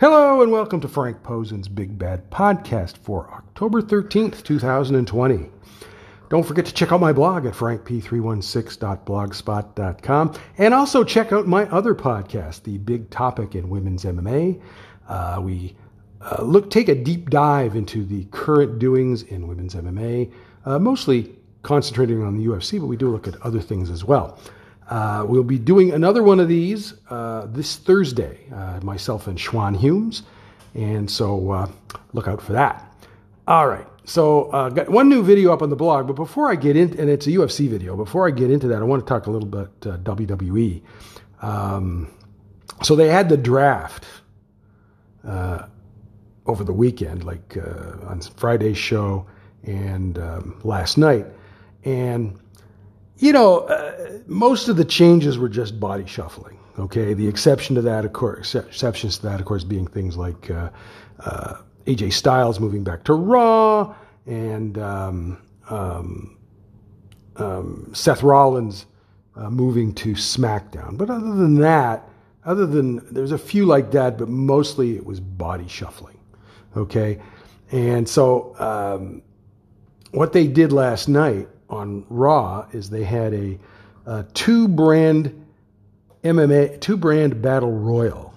Hello and welcome to Frank Posen's Big Bad Podcast for October 13th, 2020. Don't forget to check out my blog at frankp316.blogspot.com and also check out my other podcast, The Big Topic in Women's MMA. Uh, we uh, look take a deep dive into the current doings in women's MMA, uh, mostly concentrating on the UFC, but we do look at other things as well. Uh, we'll be doing another one of these uh, this Thursday, uh, myself and Schwan Humes. And so uh, look out for that. All right. So, uh, got one new video up on the blog, but before I get into, and it's a UFC video, before I get into that, I want to talk a little bit uh, WWE. Um, so they had the draft over the weekend, like on Friday's show and um, last night. And you know, uh, most of the changes were just body shuffling. Okay, the exception to that, of course, exceptions to that, of course, being things like uh, uh, AJ Styles moving back to Raw and um, um, um, Seth Rollins uh, moving to SmackDown. But other than that, other than there's a few like that, but mostly it was body shuffling. Okay, and so um, what they did last night on Raw is they had a, a two brand MMA, two brand battle royal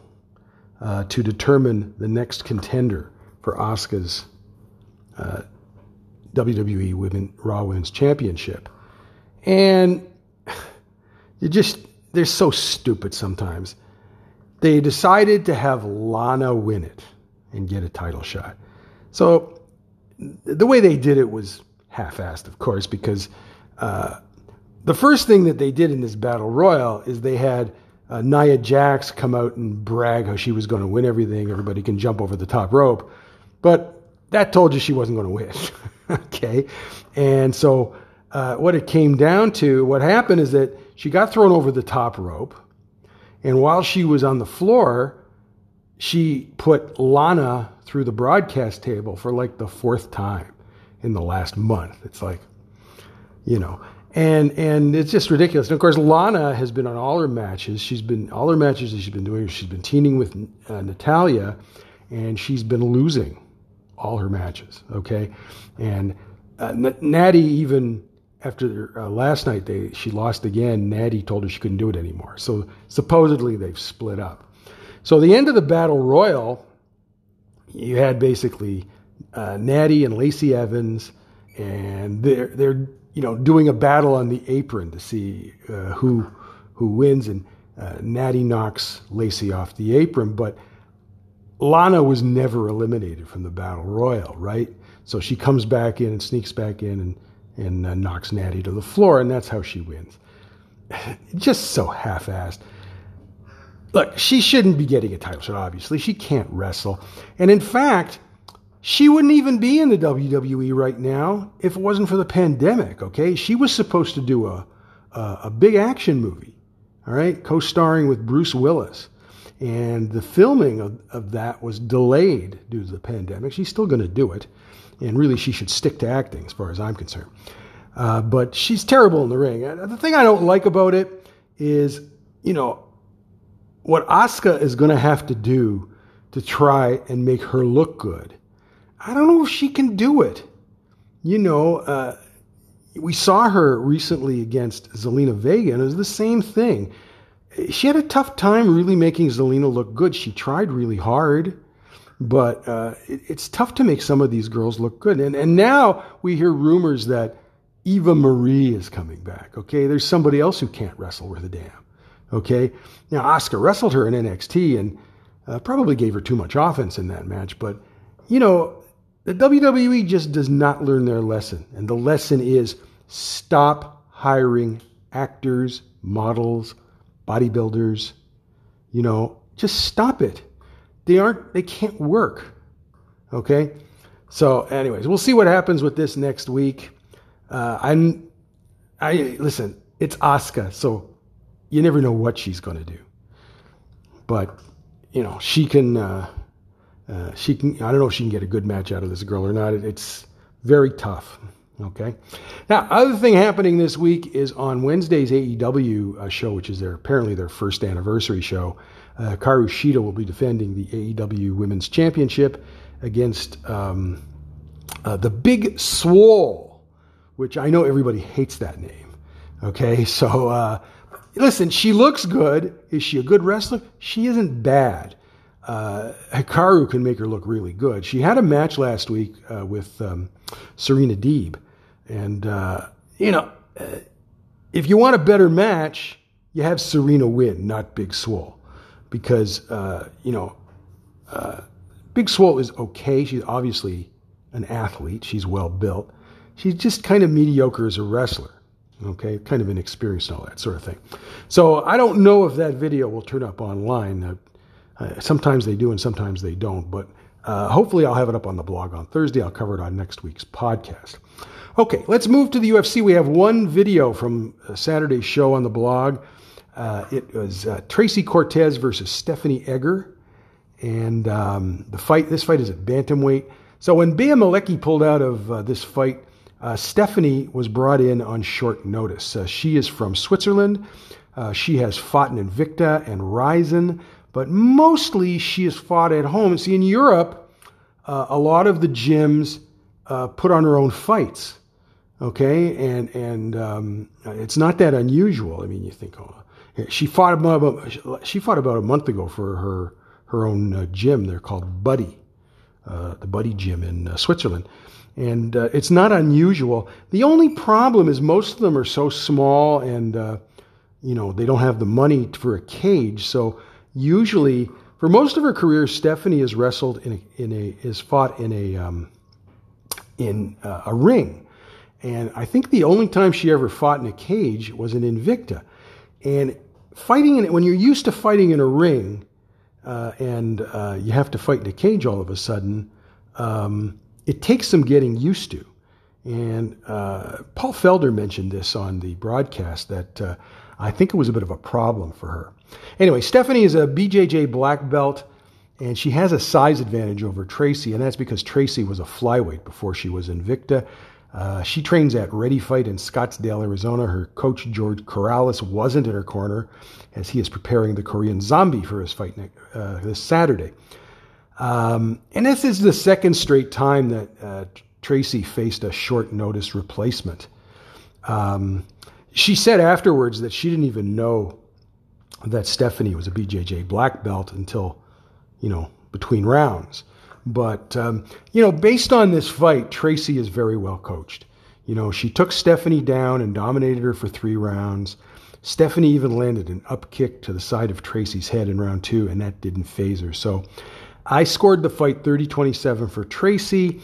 uh, to determine the next contender for Asuka's uh, WWE Women Raw Women's Championship, and you just they're so stupid sometimes. They decided to have Lana win it and get a title shot. So the way they did it was half-assed, of course, because uh, the first thing that they did in this battle royal is they had uh, Nia Jax come out and brag how she was going to win everything. Everybody can jump over the top rope, but that told you she wasn't going to win. okay, and so uh, what it came down to, what happened is that she got thrown over the top rope, and while she was on the floor, she put Lana through the broadcast table for like the fourth time in the last month. It's like, you know, and and it's just ridiculous. And of course, Lana has been on all her matches. She's been all her matches that she's been doing. She's been teaming with uh, Natalya, and she's been losing all her matches. Okay, and uh, Natty even after uh, last night they she lost again. Natty told her she couldn't do it anymore. So supposedly they've split up. So the end of the battle royal, you had basically uh, Natty and Lacey Evans, and they're they're you know doing a battle on the apron to see uh, who who wins, and uh, Natty knocks Lacey off the apron, but Lana was never eliminated from the battle royal, right? So she comes back in and sneaks back in and and uh, knocks Natty to the floor, and that's how she wins. Just so half-assed. Look, she shouldn't be getting a title shot. Obviously, she can't wrestle, and in fact she wouldn't even be in the WWE right now if it wasn't for the pandemic, okay? She was supposed to do a, a, a big action movie, all right, co starring with Bruce Willis. And the filming of, of that was delayed due to the pandemic. She's still going to do it. And really, she should stick to acting as far as I'm concerned. Uh, but she's terrible in the ring. The thing I don't like about it is, you know, what Asuka is going to have to do to try and make her look good I don't know if she can do it. You know, uh, we saw her recently against Zelina Vega, and it was the same thing. She had a tough time really making Zelina look good. She tried really hard, but uh, it, it's tough to make some of these girls look good. And, and now we hear rumors that Eva Marie is coming back. Okay, there's somebody else who can't wrestle worth a damn. Okay, now Asuka wrestled her in NXT and uh, probably gave her too much offense in that match, but you know, the WWE just does not learn their lesson. And the lesson is stop hiring actors, models, bodybuilders. You know, just stop it. They aren't, they can't work. Okay? So, anyways, we'll see what happens with this next week. Uh, I'm, I, listen, it's Asuka, so you never know what she's going to do. But, you know, she can, uh, uh, she can. I don't know if she can get a good match out of this girl or not. It, it's very tough. Okay. Now, other thing happening this week is on Wednesday's AEW uh, show, which is their apparently their first anniversary show. Uh, Karu Shida will be defending the AEW Women's Championship against um, uh, the Big Swole, which I know everybody hates that name. Okay, so uh, listen, she looks good. Is she a good wrestler? She isn't bad. Uh, Hikaru can make her look really good. She had a match last week uh, with um, Serena Deeb. And, uh, you know, uh, if you want a better match, you have Serena win, not Big Swole. Because, uh, you know, uh, Big Swole is okay. She's obviously an athlete, she's well built. She's just kind of mediocre as a wrestler okay, kind of inexperienced and all that sort of thing. So I don't know if that video will turn up online. Uh, uh, sometimes they do and sometimes they don't, but uh, hopefully I'll have it up on the blog on Thursday. I'll cover it on next week's podcast. Okay, let's move to the UFC. We have one video from Saturday's show on the blog. Uh, it was uh, Tracy Cortez versus Stephanie Egger, and um, the fight. This fight is at bantamweight. So when Bea Malecki pulled out of uh, this fight, uh, Stephanie was brought in on short notice. Uh, she is from Switzerland. Uh, she has fought in Invicta and Rizin, but mostly she has fought at home. See, in Europe, uh, a lot of the gyms uh, put on her own fights. Okay, and and um, it's not that unusual. I mean, you think, oh, she fought about she fought about a month ago for her her own uh, gym. They're called Buddy, the Buddy Gym in Switzerland and uh, it's not unusual. The only problem is most of them are so small and uh, you know they don't have the money for a cage. So usually, for most of her career, Stephanie has wrestled in a, in a is fought in a um, in uh, a ring, and I think the only time she ever fought in a cage was in Invicta, and fighting in when you're used to fighting in a ring. Uh, and uh, you have to fight in a cage all of a sudden. Um, it takes some getting used to. And uh, Paul Felder mentioned this on the broadcast that uh, I think it was a bit of a problem for her. Anyway, Stephanie is a BJJ black belt, and she has a size advantage over Tracy, and that's because Tracy was a flyweight before she was Invicta. Uh, she trains at Ready Fight in Scottsdale, Arizona. Her coach, George Corrales, wasn't in her corner as he is preparing the Korean Zombie for his fight uh, this Saturday. Um, and this is the second straight time that uh, Tracy faced a short notice replacement. Um, she said afterwards that she didn't even know that Stephanie was a BJJ black belt until, you know, between rounds. But, um, you know, based on this fight, Tracy is very well coached. You know, she took Stephanie down and dominated her for three rounds. Stephanie even landed an up kick to the side of Tracy's head in round two, and that didn't phase her. So I scored the fight 30 27 for Tracy.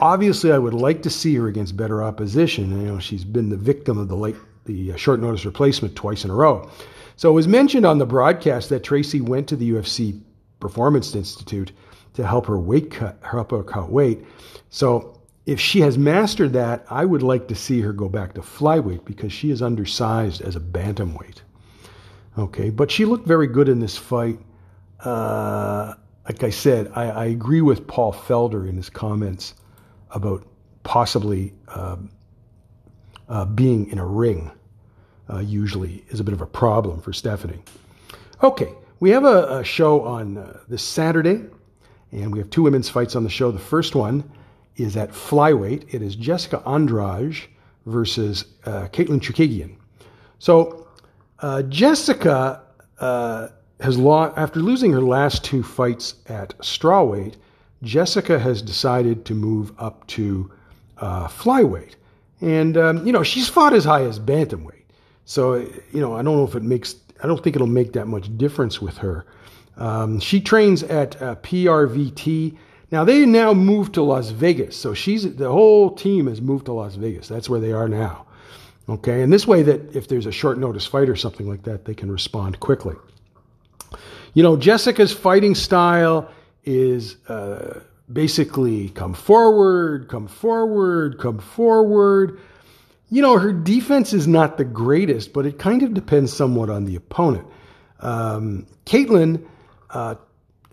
Obviously, I would like to see her against better opposition. You know, she's been the victim of the late, the uh, short notice replacement twice in a row. So it was mentioned on the broadcast that Tracy went to the UFC Performance Institute to help her weight cut, help her cut weight. So if she has mastered that, I would like to see her go back to flyweight because she is undersized as a bantamweight. Okay, but she looked very good in this fight. Uh, like I said, I, I, agree with Paul Felder in his comments about possibly um, uh, being in a ring. Uh, usually is a bit of a problem for Stephanie. Okay, we have a, a show on uh, this Saturday, and we have two women's fights on the show. The first one is at flyweight. It is Jessica Andrade versus uh, Katlyn Chookagian. So uh, Jessica uh, has lost after losing her last two fights at strawweight. Jessica has decided to move up to uh, flyweight, and um, you know she's fought as high as bantamweight. So you know I don't know if it makes I don't think it'll make that much difference with her. Um, she trains at uh, PRVT. Now they now moved to Las Vegas, so she's the whole team has moved to Las Vegas. That's where they are now. Okay, and this way that if there's a short notice fight or something like that, they can respond quickly. You know, Jessica's fighting style is uh, basically come forward, come forward, come forward. You know, her defense is not the greatest, but it kind of depends somewhat on the opponent. Um, Katlyn uh,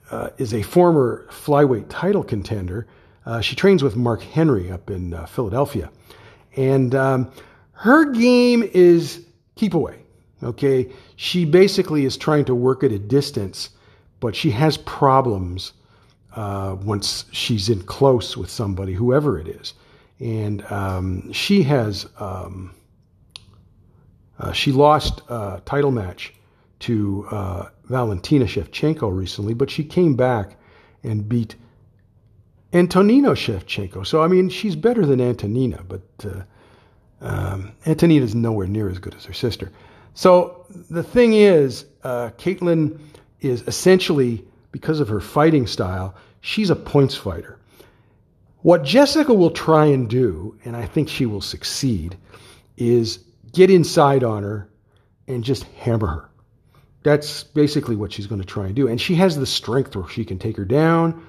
uh, is a former flyweight title contender. Uh, she trains with Mark Henry up in uh, Philadelphia. And um, her game is keep away. Okay. She basically is trying to work at a distance, but she has problems uh, once she's in close with somebody, whoever it is. And um, she has, um, uh, she lost a title match to uh, Valentina Shevchenko recently, but she came back and beat Antonina Shevchenko. So, I mean, she's better than Antonina, but uh, um, Antonina's nowhere near as good as her sister. So, the thing is, uh, Katlyn is essentially, because of her fighting style, she's a points fighter. What Jessica will try and do, and I think she will succeed, is get inside on her and just hammer her. That's basically what she's going to try and do. And she has the strength where she can take her down.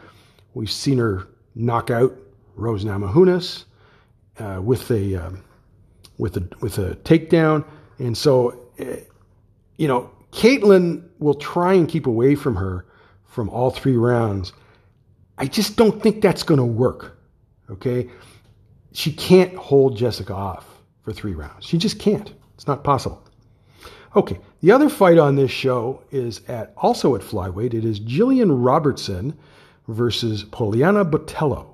We've seen her knock out Rose Namajunas uh, with a um, with a with a takedown. And so, uh, you know, Katlyn will try and keep away from her from all three rounds. I just don't think that's going to work. Okay, she can't hold Jessica off for three rounds. She just can't. It's not possible. Okay, the other fight on this show is at also at flyweight. It is Jillian Robertson versus Poliana Botelho.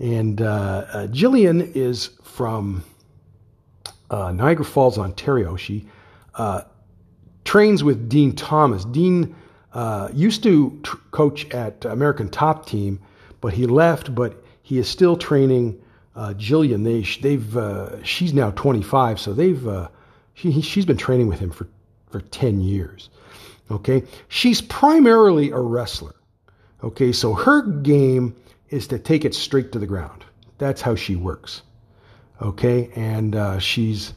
And uh, uh, Jillian is from uh, Niagara Falls, Ontario. She uh, trains with Dean Thomas. Dean uh, used to coach at American Top Team, but he left, but he is still training uh, Jillian. They, they've, she's now 25, so they've she, she's been training with him for, for 10 years. Okay. She's primarily a wrestler. Okay. So her game is to take it straight to the ground. That's how she works. Okay. And uh, she's,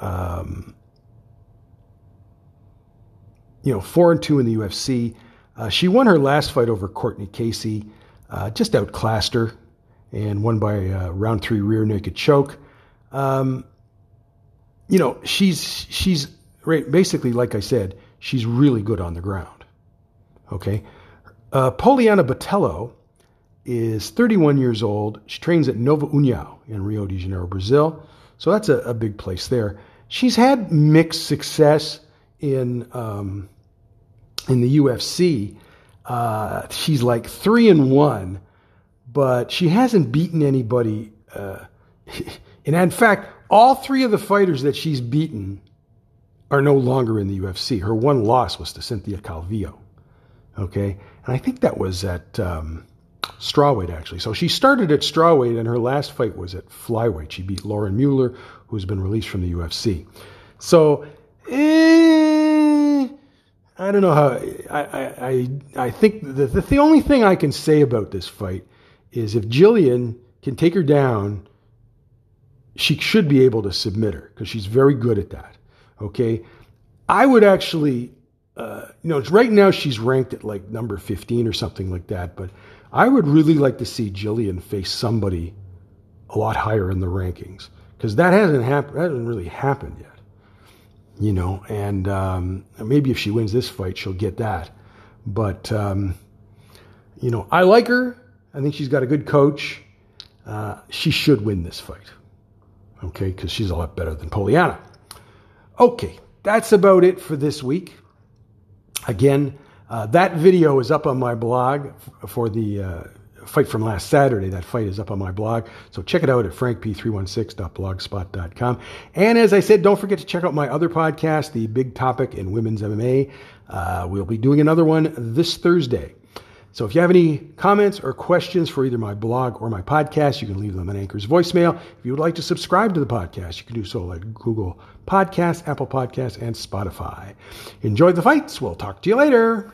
um, you know, four and two in the UFC. Uh, she won her last fight over Courtney Casey, uh, just outclassed her and won by a round three rear naked choke. Um, you know, she's she's right, basically like I said, she's really good on the ground. Okay, uh, Poliana Botelho is 31 years old. She trains at Nova União in Rio de Janeiro, Brazil. So that's a, a big place there. She's had mixed success in um, in the UFC. Uh, she's like three and one, but she hasn't beaten anybody. Uh, and in fact, all three of the fighters that she's beaten are no longer in the UFC. Her one loss was to Cynthia Calvillo. Okay. And I think that was at um, strawweight, actually. So she started at strawweight, and her last fight was at flyweight. She beat Lauren Mueller, who's been released from the UFC. So, eh, I don't know how. I, I, I think the, the, the only thing I can say about this fight is if Jillian can take her down she should be able to submit her because she's very good at that. Okay. I would actually, uh, you know, right now she's ranked at like number 15 or something like that, but I would really like to see Jillian face somebody a lot higher in the rankings because that hasn't happened. That hasn't really happened yet, you know, and um, maybe if she wins this fight, she'll get that. But, um, you know, I like her. I think she's got a good coach. Uh, she should win this fight okay, because she's a lot better than Poliana. Okay, that's about it for this week. Again, uh, that video is up on my blog for the uh, fight from last Saturday. That fight is up on my blog. So check it out at frankp316.blogspot.com. And as I said, don't forget to check out my other podcast, The Big Topic in Women's MMA. Uh, we'll be doing another one this Thursday. So if you have any comments or questions for either my blog or my podcast, you can leave them on Anchor's voicemail. If you would like to subscribe to the podcast, you can do so at Google Podcasts, Apple Podcasts, and Spotify. Enjoy the fights. We'll talk to you later.